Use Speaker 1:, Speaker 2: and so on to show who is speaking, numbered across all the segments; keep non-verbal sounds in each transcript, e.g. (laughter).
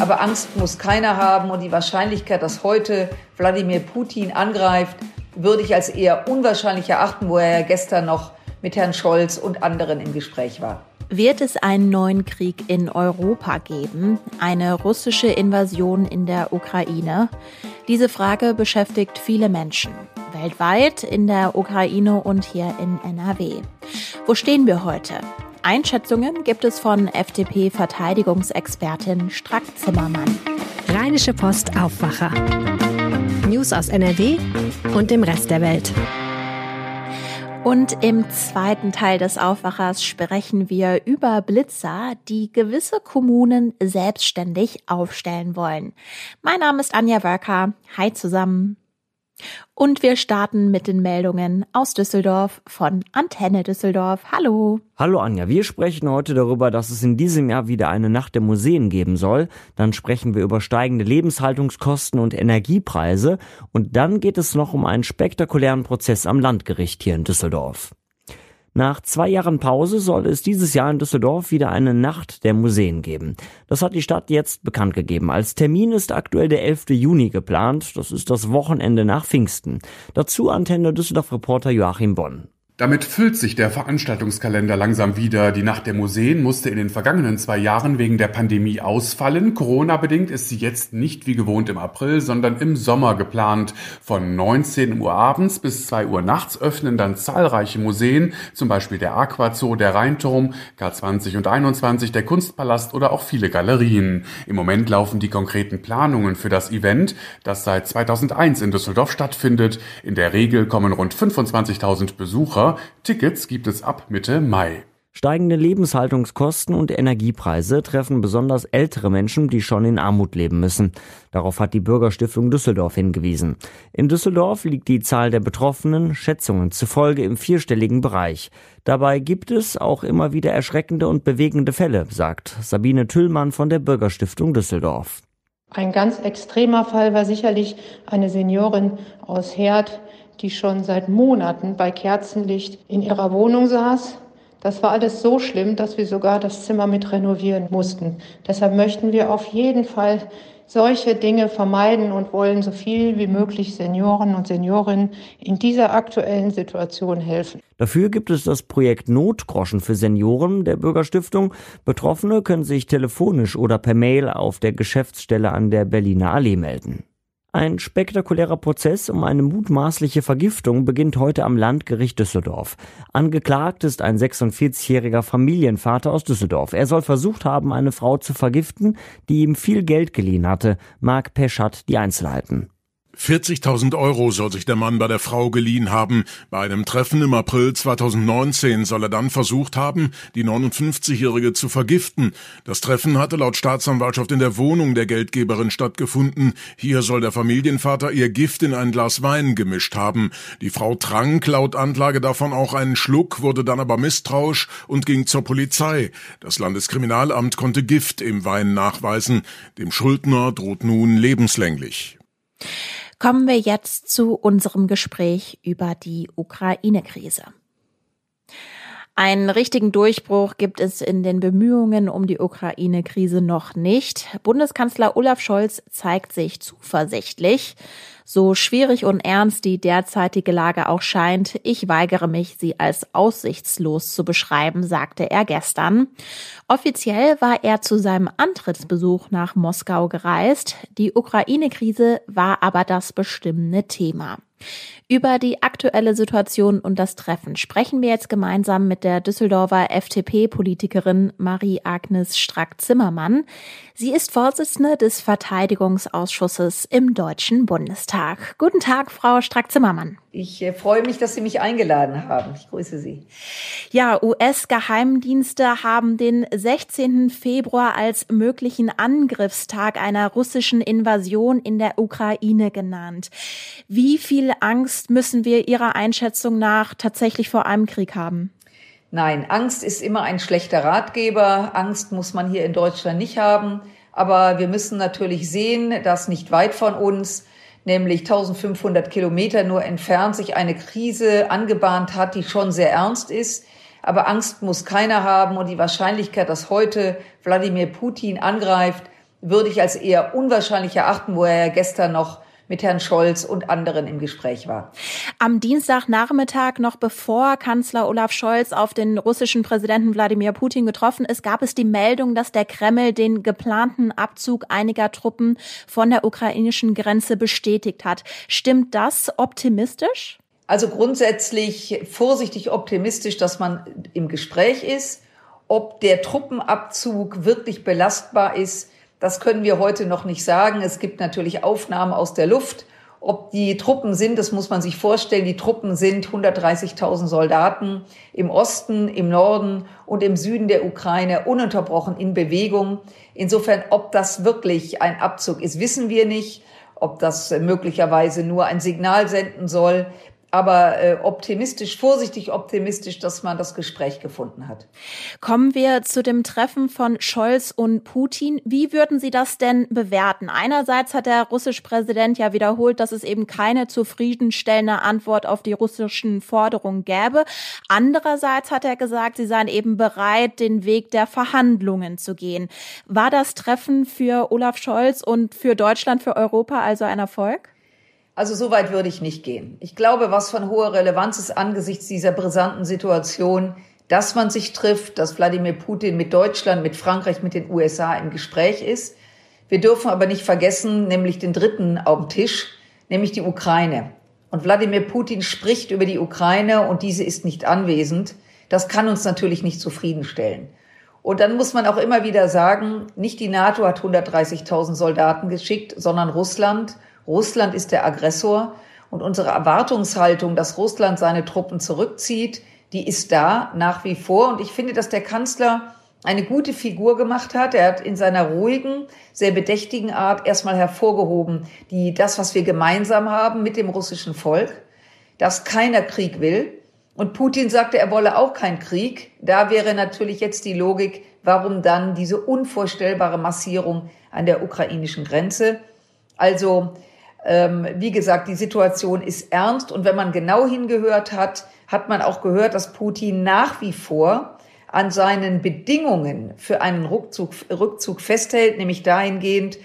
Speaker 1: Aber Angst muss keiner haben und die Wahrscheinlichkeit, dass heute Wladimir Putin angreift, würde ich als eher unwahrscheinlich erachten, wo er ja gestern noch mit Herrn Scholz und anderen im Gespräch war.
Speaker 2: Wird es einen neuen Krieg in Europa geben? Eine russische Invasion in der Ukraine? Diese Frage beschäftigt viele Menschen weltweit, in der Ukraine und hier in NRW. Wo stehen wir heute? Einschätzungen gibt es von FDP-Verteidigungsexpertin Strack Zimmermann.
Speaker 3: Rheinische Post Aufwacher. News aus NRW und dem Rest der Welt.
Speaker 2: Und im zweiten Teil des Aufwachers sprechen wir über Blitzer, die gewisse Kommunen selbstständig aufstellen wollen. Mein Name ist Anja Wörker. Hi zusammen. Und wir starten mit den Meldungen aus Düsseldorf von Antenne Düsseldorf. Hallo.
Speaker 4: Hallo Anja, wir sprechen heute darüber, dass es in diesem Jahr wieder eine Nacht der Museen geben soll. Dann sprechen wir über steigende Lebenshaltungskosten und Energiepreise. Und dann geht es noch um einen spektakulären Prozess am Landgericht hier in Düsseldorf. Nach zwei Jahren Pause soll es dieses Jahr in Düsseldorf wieder eine Nacht der Museen geben. Das hat die Stadt jetzt bekannt gegeben. Als Termin ist aktuell der 11. Juni geplant. Das ist das Wochenende nach Pfingsten. Dazu Antenne Düsseldorf Reporter Joachim Bonn.
Speaker 5: Damit füllt sich der Veranstaltungskalender langsam wieder. Die Nacht der Museen musste in den vergangenen zwei Jahren wegen der Pandemie ausfallen. Corona-bedingt ist sie jetzt nicht wie gewohnt im April, sondern im Sommer geplant. Von 19 Uhr abends bis 2 Uhr nachts öffnen dann zahlreiche Museen, zum Beispiel der Aquazoo, der Rheinturm, K20 und 21, der Kunstpalast oder auch viele Galerien. Im Moment laufen die konkreten Planungen für das Event, das seit 2001 in Düsseldorf stattfindet. In der Regel kommen rund 25.000 Besucher Tickets gibt es ab Mitte Mai.
Speaker 4: Steigende Lebenshaltungskosten und Energiepreise treffen besonders ältere Menschen, die schon in Armut leben müssen. Darauf hat die Bürgerstiftung Düsseldorf hingewiesen. In Düsseldorf liegt die Zahl der Betroffenen Schätzungen zufolge im vierstelligen Bereich. Dabei gibt es auch immer wieder erschreckende und bewegende Fälle, sagt Sabine Tüllmann von der Bürgerstiftung Düsseldorf.
Speaker 6: Ein ganz extremer Fall war sicherlich eine Seniorin aus Herd, die schon seit Monaten bei Kerzenlicht in ihrer Wohnung saß. Das war alles so schlimm, dass wir sogar das Zimmer mit renovieren mussten. Deshalb möchten wir auf jeden Fall solche Dinge vermeiden und wollen so viel wie möglich Senioren und Seniorinnen in dieser aktuellen Situation helfen.
Speaker 4: Dafür gibt es das Projekt Notgroschen für Senioren der Bürgerstiftung. Betroffene können sich telefonisch oder per Mail auf der Geschäftsstelle an der Berliner Allee melden. Ein spektakulärer Prozess um eine mutmaßliche Vergiftung beginnt heute am Landgericht Düsseldorf. Angeklagt ist ein 46-jähriger Familienvater aus Düsseldorf. Er soll versucht haben, eine Frau zu vergiften, die ihm viel Geld geliehen hatte. Marc Pesch hat die Einzelheiten.
Speaker 7: 40.000 Euro soll sich der Mann bei der Frau geliehen haben. Bei einem Treffen im April 2019 soll er dann versucht haben, die 59-Jährige zu vergiften. Das Treffen hatte laut Staatsanwaltschaft in der Wohnung der Geldgeberin stattgefunden. Hier soll der Familienvater ihr Gift in ein Glas Wein gemischt haben. Die Frau trank laut Anklage davon auch einen Schluck, wurde dann aber misstrauisch und ging zur Polizei. Das Landeskriminalamt konnte Gift im Wein nachweisen. Dem Schuldner droht nun lebenslänglich.
Speaker 2: Kommen wir jetzt zu unserem Gespräch über die Ukraine-Krise. Einen richtigen Durchbruch gibt es in den Bemühungen um die Ukraine-Krise noch nicht. Bundeskanzler Olaf Scholz zeigt sich zuversichtlich. So schwierig und ernst die derzeitige Lage auch scheint, ich weigere mich, sie als aussichtslos zu beschreiben, sagte er gestern. Offiziell war er zu seinem Antrittsbesuch nach Moskau gereist. Die Ukraine-Krise war aber das bestimmende Thema. Über die aktuelle Situation und das Treffen sprechen wir jetzt gemeinsam mit der Düsseldorfer FDP-Politikerin Marie-Agnes Strack-Zimmermann. Sie ist Vorsitzende des Verteidigungsausschusses im Deutschen Bundestag. Guten Tag, Frau Strack-Zimmermann.
Speaker 1: Ich äh, freue mich, dass Sie mich eingeladen haben. Ich grüße Sie.
Speaker 2: Ja, US-Geheimdienste haben den 16. Februar als möglichen Angriffstag einer russischen Invasion in der Ukraine genannt. Wie viel Angst müssen wir Ihrer Einschätzung nach tatsächlich vor einem Krieg haben?
Speaker 1: Nein, Angst ist immer ein schlechter Ratgeber. Angst muss man hier in Deutschland nicht haben. Aber wir müssen natürlich sehen, dass nicht weit von uns nämlich 1500 Kilometer nur entfernt, sich eine Krise angebahnt hat, die schon sehr ernst ist. Aber Angst muss keiner haben und die Wahrscheinlichkeit, dass heute Wladimir Putin angreift, würde ich als eher unwahrscheinlich erachten, wo er ja gestern noch mit Herrn Scholz und anderen im Gespräch war.
Speaker 2: Am Dienstagnachmittag, noch bevor Kanzler Olaf Scholz auf den russischen Präsidenten Wladimir Putin getroffen ist, gab es die Meldung, dass der Kreml den geplanten Abzug einiger Truppen von der ukrainischen Grenze bestätigt hat. Stimmt das optimistisch?
Speaker 1: Also grundsätzlich vorsichtig optimistisch, dass man im Gespräch ist. Ob der Truppenabzug wirklich belastbar ist, das können wir heute noch nicht sagen. Es gibt natürlich Aufnahmen aus der Luft. Ob die Truppen sind, das muss man sich vorstellen. Die Truppen sind 130.000 Soldaten im Osten, im Norden und im Süden der Ukraine ununterbrochen in Bewegung. Insofern, ob das wirklich ein Abzug ist, wissen wir nicht. Ob das möglicherweise nur ein Signal senden soll, aber äh, optimistisch, vorsichtig optimistisch, dass man das Gespräch gefunden hat.
Speaker 2: Kommen wir zu dem Treffen von Scholz und Putin. Wie würden Sie das denn bewerten? Einerseits hat der russische Präsident ja wiederholt, dass es eben keine zufriedenstellende Antwort auf die russischen Forderungen gäbe. Andererseits hat er gesagt, sie seien eben bereit, den Weg der Verhandlungen zu gehen. War das Treffen für Olaf Scholz und für Deutschland, für Europa also ein Erfolg?
Speaker 1: Also so weit würde ich nicht gehen. Ich glaube, was von hoher Relevanz ist angesichts dieser brisanten Situation, dass man sich trifft, dass Wladimir Putin mit Deutschland, mit Frankreich, mit den USA im Gespräch ist. Wir dürfen aber nicht vergessen, nämlich den dritten auf dem Tisch, nämlich die Ukraine. Und Wladimir Putin spricht über die Ukraine und diese ist nicht anwesend. Das kann uns natürlich nicht zufriedenstellen. Und dann muss man auch immer wieder sagen, nicht die NATO hat 130.000 Soldaten geschickt, sondern Russland. Russland ist der Aggressor und unsere Erwartungshaltung, dass Russland seine Truppen zurückzieht, die ist da nach wie vor. Und ich finde, dass der Kanzler eine gute Figur gemacht hat. Er hat in seiner ruhigen, sehr bedächtigen Art erstmal hervorgehoben, die, das, was wir gemeinsam haben mit dem russischen Volk, dass keiner Krieg will. Und Putin sagte, er wolle auch keinen Krieg. Da wäre natürlich jetzt die Logik, warum dann diese unvorstellbare Massierung an der ukrainischen Grenze. Also ähm, wie gesagt, die Situation ist ernst und wenn man genau hingehört hat, hat man auch gehört, dass Putin nach wie vor an seinen Bedingungen für einen Rückzug, Rückzug festhält, nämlich dahingehend,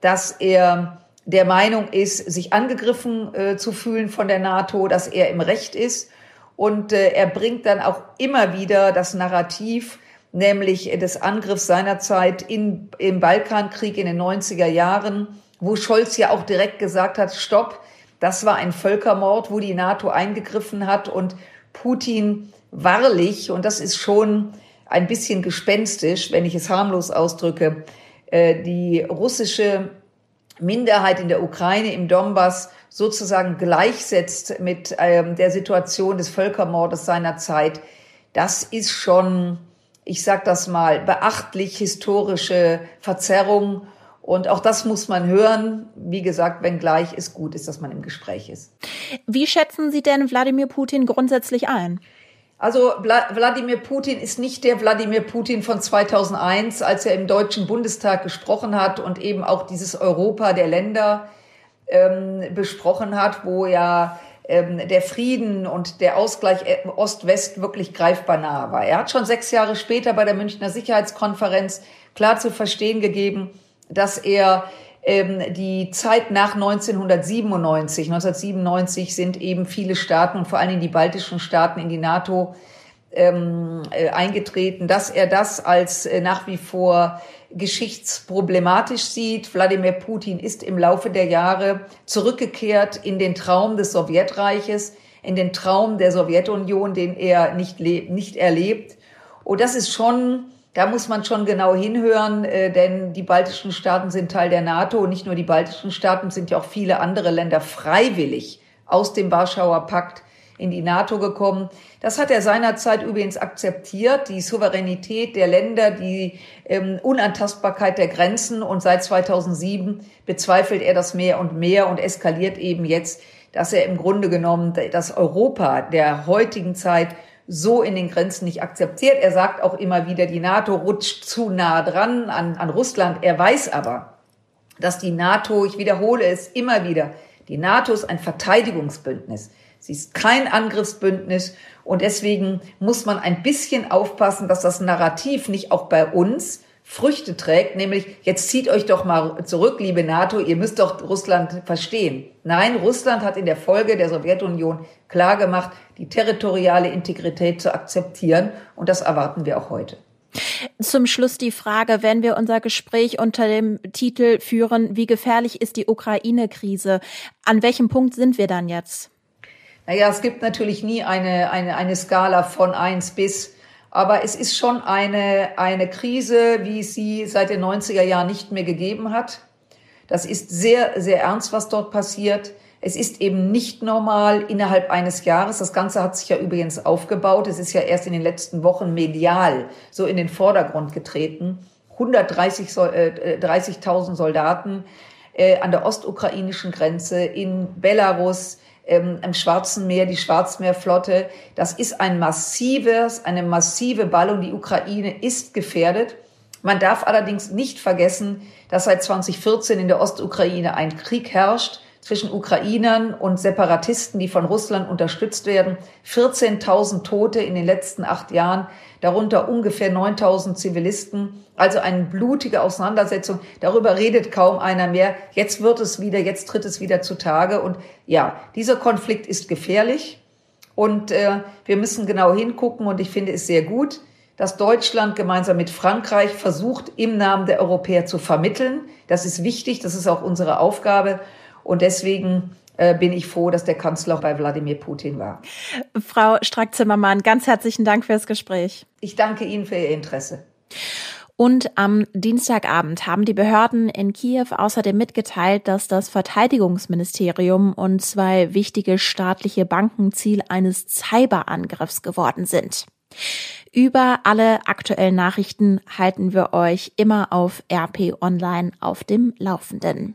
Speaker 1: dass er der Meinung ist, sich angegriffen äh, zu fühlen von der NATO, dass er im Recht ist. Und äh, er bringt dann auch immer wieder das Narrativ, nämlich des Angriffs seinerzeit in, im Balkankrieg in den 90er Jahren, wo Scholz ja auch direkt gesagt hat, stopp, das war ein Völkermord, wo die NATO eingegriffen hat und Putin wahrlich, und das ist schon ein bisschen gespenstisch, wenn ich es harmlos ausdrücke, äh, die russische Minderheit in der Ukraine, im Donbass, sozusagen gleichsetzt mit ähm, der Situation des Völkermordes seiner Zeit, das ist schon, ich sag das mal, beachtlich historische Verzerrung und auch das muss man hören. Wie gesagt, wenn gleich es gut ist, dass man im Gespräch ist.
Speaker 2: Wie schätzen Sie denn Wladimir Putin grundsätzlich ein?
Speaker 1: Also Wladimir Putin ist nicht der Wladimir Putin von 2001, als er im Deutschen Bundestag gesprochen hat und eben auch dieses Europa der Länder ähm, besprochen hat, wo ja ähm, der Frieden und der Ausgleich äh, Ost-West wirklich greifbar nahe war. Er hat schon sechs Jahre später bei der Münchner Sicherheitskonferenz klar zu verstehen gegeben, dass er ähm, die Zeit nach 1997, 1997 sind eben viele Staaten und vor allen Dingen die baltischen Staaten in die NATO ähm, äh, eingetreten, dass er das als äh, nach wie vor geschichtsproblematisch sieht. Wladimir Putin ist im Laufe der Jahre zurückgekehrt in den Traum des Sowjetreiches, in den Traum der Sowjetunion, den er nicht, nicht erlebt. Und das ist schon da muss man schon genau hinhören, äh, denn die baltischen Staaten sind Teil der NATO und nicht nur die baltischen Staaten, sind ja auch viele andere Länder freiwillig aus dem Warschauer Pakt in die NATO gekommen. Das hat er seinerzeit übrigens akzeptiert, die Souveränität der Länder, die ähm, Unantastbarkeit der Grenzen. Und seit 2007 bezweifelt er das mehr und mehr und eskaliert eben jetzt, dass er im Grunde genommen das Europa der heutigen Zeit so in den Grenzen nicht akzeptiert. Er sagt auch immer wieder, die NATO rutscht zu nah dran an, an Russland. Er weiß aber, dass die NATO, ich wiederhole es immer wieder, die NATO ist ein Verteidigungsbündnis. Sie ist kein Angriffsbündnis und deswegen muss man ein bisschen aufpassen, dass das Narrativ nicht auch bei uns Früchte trägt, nämlich jetzt zieht euch doch mal zurück, liebe NATO, ihr müsst doch Russland verstehen. Nein, Russland hat in der Folge der Sowjetunion klargemacht, die territoriale Integrität zu akzeptieren und das erwarten wir auch heute.
Speaker 2: Zum Schluss die Frage, wenn wir unser Gespräch unter dem Titel führen, wie gefährlich ist die Ukraine-Krise? An welchem Punkt sind wir dann jetzt?
Speaker 1: Naja, es gibt natürlich nie eine, eine, eine Skala von eins bis, aber es ist schon eine, eine Krise, wie es sie seit den 90er Jahren nicht mehr gegeben hat. Das ist sehr, sehr ernst, was dort passiert. Es ist eben nicht normal innerhalb eines Jahres. Das Ganze hat sich ja übrigens aufgebaut. Es ist ja erst in den letzten Wochen medial so in den Vordergrund getreten. 130.000 äh, 30 Soldaten äh, an der ostukrainischen Grenze in Belarus, ähm, im Schwarzen Meer, die Schwarzmeerflotte. Das ist ein massives, eine massive Ballung. Die Ukraine ist gefährdet. Man darf allerdings nicht vergessen, dass seit 2014 in der Ostukraine ein Krieg herrscht zwischen Ukrainern und Separatisten, die von Russland unterstützt werden. 14.000 Tote in den letzten acht Jahren, darunter ungefähr 9.000 Zivilisten. Also eine blutige Auseinandersetzung. Darüber redet kaum einer mehr. Jetzt wird es wieder, jetzt tritt es wieder zutage. Und ja, dieser Konflikt ist gefährlich. Und äh, wir müssen genau hingucken. Und ich finde es sehr gut, dass Deutschland gemeinsam mit Frankreich versucht, im Namen der Europäer zu vermitteln. Das ist wichtig. Das ist auch unsere Aufgabe. Und deswegen äh, bin ich froh, dass der Kanzler auch bei Wladimir Putin war.
Speaker 2: Frau Strack-Zimmermann, ganz herzlichen Dank fürs Gespräch.
Speaker 1: Ich danke Ihnen für Ihr Interesse.
Speaker 2: Und am Dienstagabend haben die Behörden in Kiew außerdem mitgeteilt, dass das Verteidigungsministerium und zwei wichtige staatliche Banken Ziel eines Cyberangriffs geworden sind. Über alle aktuellen Nachrichten halten wir euch immer auf RP Online auf dem Laufenden.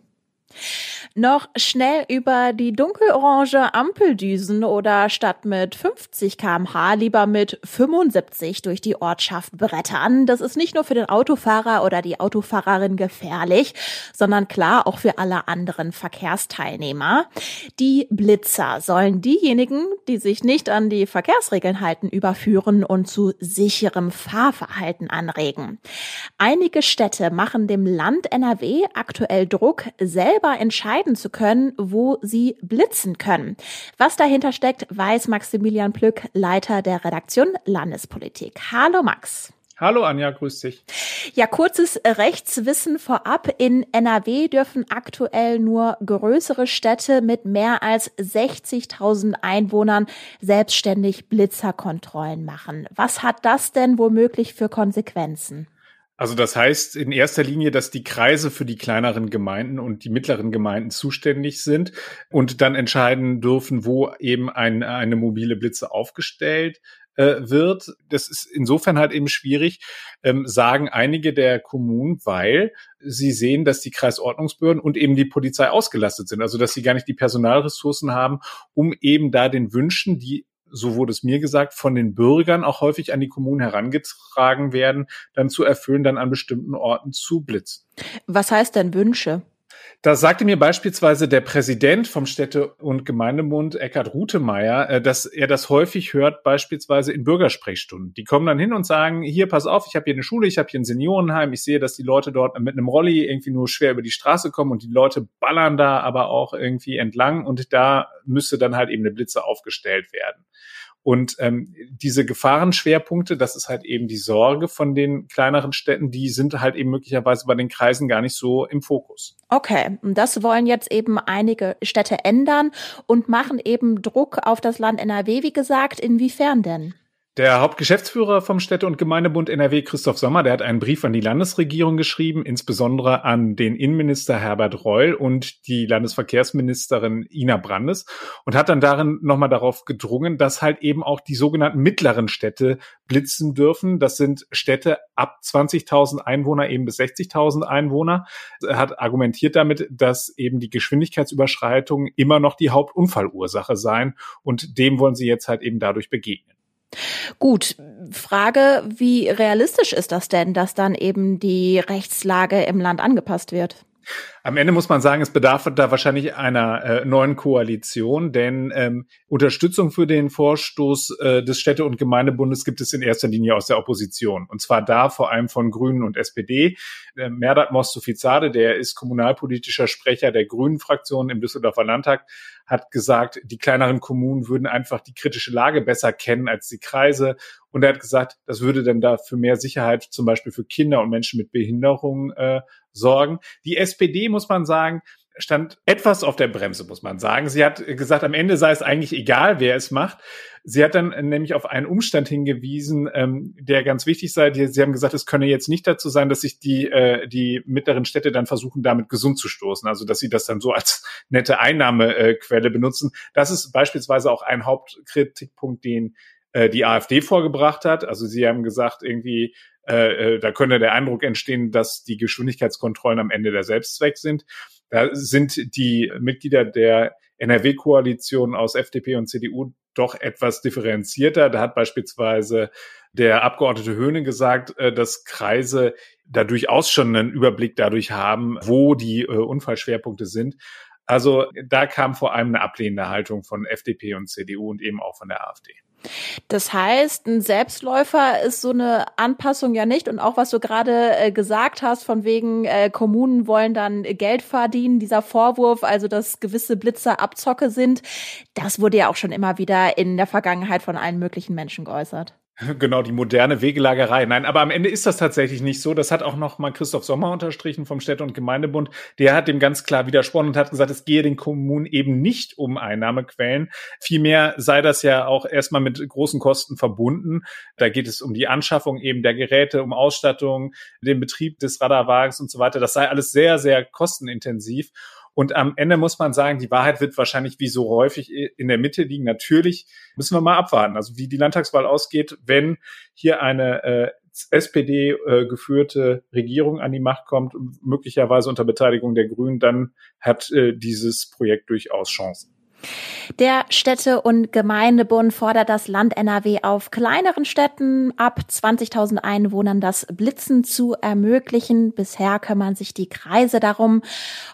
Speaker 2: Noch schnell über die dunkelorange Ampeldüsen oder statt mit 50 kmh lieber mit 75 durch die Ortschaft brettern. Das ist nicht nur für den Autofahrer oder die Autofahrerin gefährlich, sondern klar auch für alle anderen Verkehrsteilnehmer. Die Blitzer sollen diejenigen, die sich nicht an die Verkehrsregeln halten, überführen und zu sicherem Fahrverhalten anregen. Einige Städte machen dem Land NRW aktuell Druck, selber entscheiden zu können, wo sie blitzen können. Was dahinter steckt, weiß Maximilian Plück, Leiter der Redaktion Landespolitik. Hallo Max.
Speaker 8: Hallo Anja, grüß dich.
Speaker 2: Ja, kurzes Rechtswissen vorab. In NRW dürfen aktuell nur größere Städte mit mehr als 60.000 Einwohnern selbstständig Blitzerkontrollen machen. Was hat das denn womöglich für Konsequenzen?
Speaker 8: Also das heißt in erster Linie, dass die Kreise für die kleineren Gemeinden und die mittleren Gemeinden zuständig sind und dann entscheiden dürfen, wo eben ein, eine mobile Blitze aufgestellt äh, wird. Das ist insofern halt eben schwierig, ähm, sagen einige der Kommunen, weil sie sehen, dass die Kreisordnungsbehörden und eben die Polizei ausgelastet sind. Also dass sie gar nicht die Personalressourcen haben, um eben da den Wünschen, die so wurde es mir gesagt, von den Bürgern auch häufig an die Kommunen herangetragen werden, dann zu erfüllen, dann an bestimmten Orten zu blitzen.
Speaker 2: Was heißt denn Wünsche?
Speaker 8: Da sagte mir beispielsweise der Präsident vom Städte- und Gemeindebund, Eckhard Rutemeyer, äh, dass er das häufig hört, beispielsweise in Bürgersprechstunden. Die kommen dann hin und sagen, hier, pass auf, ich habe hier eine Schule, ich habe hier ein Seniorenheim, ich sehe, dass die Leute dort mit einem Rolli irgendwie nur schwer über die Straße kommen und die Leute ballern da aber auch irgendwie entlang und da müsste dann halt eben eine Blitze aufgestellt werden. Und ähm, diese Gefahrenschwerpunkte, das ist halt eben die Sorge von den kleineren Städten, die sind halt eben möglicherweise bei den Kreisen gar nicht so im Fokus.
Speaker 2: Okay, und das wollen jetzt eben einige Städte ändern und machen eben Druck auf das Land NRW, wie gesagt. Inwiefern denn?
Speaker 8: Der Hauptgeschäftsführer vom Städte- und Gemeindebund NRW, Christoph Sommer, der hat einen Brief an die Landesregierung geschrieben, insbesondere an den Innenminister Herbert Reul und die Landesverkehrsministerin Ina Brandes und hat dann darin nochmal darauf gedrungen, dass halt eben auch die sogenannten mittleren Städte blitzen dürfen. Das sind Städte ab 20.000 Einwohner eben bis 60.000 Einwohner. Er hat argumentiert damit, dass eben die Geschwindigkeitsüberschreitungen immer noch die Hauptunfallursache seien und dem wollen sie jetzt halt eben dadurch begegnen.
Speaker 2: Gut, Frage, wie realistisch ist das denn, dass dann eben die Rechtslage im Land angepasst wird?
Speaker 9: Am Ende muss man sagen, es bedarf da wahrscheinlich einer äh, neuen Koalition, denn ähm, Unterstützung für den Vorstoß äh, des Städte- und Gemeindebundes gibt es in erster Linie aus der Opposition. Und zwar da vor allem von Grünen und SPD. Äh, Merdat Mostofizade, der ist kommunalpolitischer Sprecher der Grünen-Fraktion im Düsseldorfer Landtag, hat gesagt, die kleineren Kommunen würden einfach die kritische Lage besser kennen als die Kreise. Und er hat gesagt, das würde dann da für mehr Sicherheit zum Beispiel für Kinder und Menschen mit Behinderung äh, sorgen. Die SPD, muss man sagen, stand etwas auf der Bremse, muss man sagen. Sie hat gesagt, am Ende sei es eigentlich egal, wer es macht. Sie hat dann nämlich auf einen Umstand hingewiesen, ähm, der ganz wichtig sei. Sie haben gesagt, es könne jetzt nicht dazu sein, dass sich die, äh, die mittleren Städte dann versuchen, damit gesund zu stoßen. Also, dass sie das dann so als (laughs) nette Einnahmequelle benutzen. Das ist beispielsweise auch ein Hauptkritikpunkt, den äh, die AfD vorgebracht hat. Also sie haben gesagt, irgendwie, äh, äh, da könnte der Eindruck entstehen, dass die Geschwindigkeitskontrollen am Ende der Selbstzweck sind. Da sind die Mitglieder der NRW-Koalition aus FDP und CDU doch etwas differenzierter. Da hat beispielsweise der Abgeordnete Höhne gesagt, äh, dass Kreise da durchaus schon einen Überblick dadurch haben, wo die äh, Unfallschwerpunkte sind. Also da kam vor allem eine ablehnende Haltung von FDP und CDU und eben auch von der AfD.
Speaker 2: Das heißt, ein Selbstläufer ist so eine Anpassung ja nicht. Und auch was du gerade äh, gesagt hast, von wegen äh, Kommunen wollen dann Geld verdienen, dieser Vorwurf, also dass gewisse Blitzer Abzocke sind, das wurde ja auch schon immer wieder in der Vergangenheit von allen möglichen Menschen geäußert. (laughs)
Speaker 9: Genau, die moderne Wegelagerei. Nein, aber am Ende ist das tatsächlich nicht so. Das hat auch noch mal Christoph Sommer unterstrichen vom Städte- und Gemeindebund. Der hat dem ganz klar widersprochen und hat gesagt, es gehe den Kommunen eben nicht um Einnahmequellen. Vielmehr sei das ja auch erstmal mit großen Kosten verbunden. Da geht es um die Anschaffung eben der Geräte, um Ausstattung, den Betrieb des Radarwagens und so weiter. Das sei alles sehr, sehr kostenintensiv. Und am Ende muss man sagen, die Wahrheit wird wahrscheinlich wie so häufig in der Mitte liegen. Natürlich müssen wir mal abwarten, also wie die Landtagswahl ausgeht, wenn hier eine äh, SPD äh, geführte Regierung an die Macht kommt, möglicherweise unter Beteiligung der Grünen, dann hat äh, dieses Projekt durchaus Chancen.
Speaker 2: Der Städte- und Gemeindebund fordert das Land NRW auf, kleineren Städten ab 20.000 Einwohnern das Blitzen zu ermöglichen. Bisher kümmern sich die Kreise darum.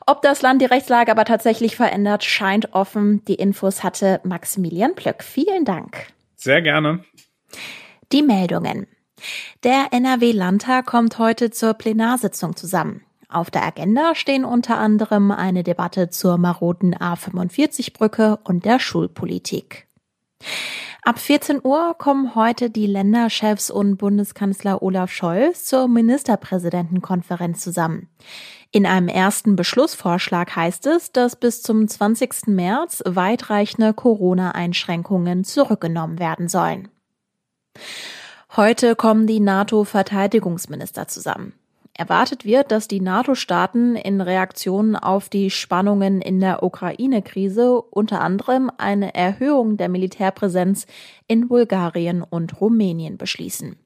Speaker 2: Ob das Land die Rechtslage aber tatsächlich verändert, scheint offen. Die Infos hatte Maximilian Plöck. Vielen Dank.
Speaker 9: Sehr gerne.
Speaker 2: Die Meldungen. Der NRW-Landtag kommt heute zur Plenarsitzung zusammen. Auf der Agenda stehen unter anderem eine Debatte zur maroden A45-Brücke und der Schulpolitik. Ab 14 Uhr kommen heute die Länderchefs und Bundeskanzler Olaf Scholz zur Ministerpräsidentenkonferenz zusammen. In einem ersten Beschlussvorschlag heißt es, dass bis zum 20. März weitreichende Corona-Einschränkungen zurückgenommen werden sollen. Heute kommen die NATO-Verteidigungsminister zusammen. Erwartet wird, dass die NATO-Staaten in Reaktion auf die Spannungen in der Ukraine-Krise unter anderem eine Erhöhung der Militärpräsenz in Bulgarien und Rumänien beschließen.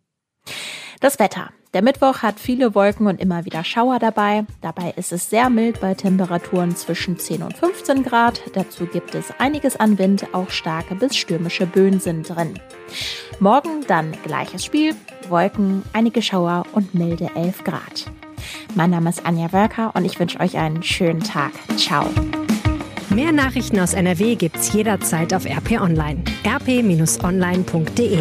Speaker 2: Das Wetter. Der Mittwoch hat viele Wolken und immer wieder Schauer dabei. Dabei ist es sehr mild bei Temperaturen zwischen 10 und 15 Grad. Dazu gibt es einiges an Wind, auch starke bis stürmische Böen sind drin. Morgen dann gleiches Spiel, Wolken, einige Schauer und milde 11 Grad. Mein Name ist Anja Wölker und ich wünsche euch einen schönen Tag. Ciao.
Speaker 3: Mehr Nachrichten aus NRW gibt's jederzeit auf RP Online. rp-online.de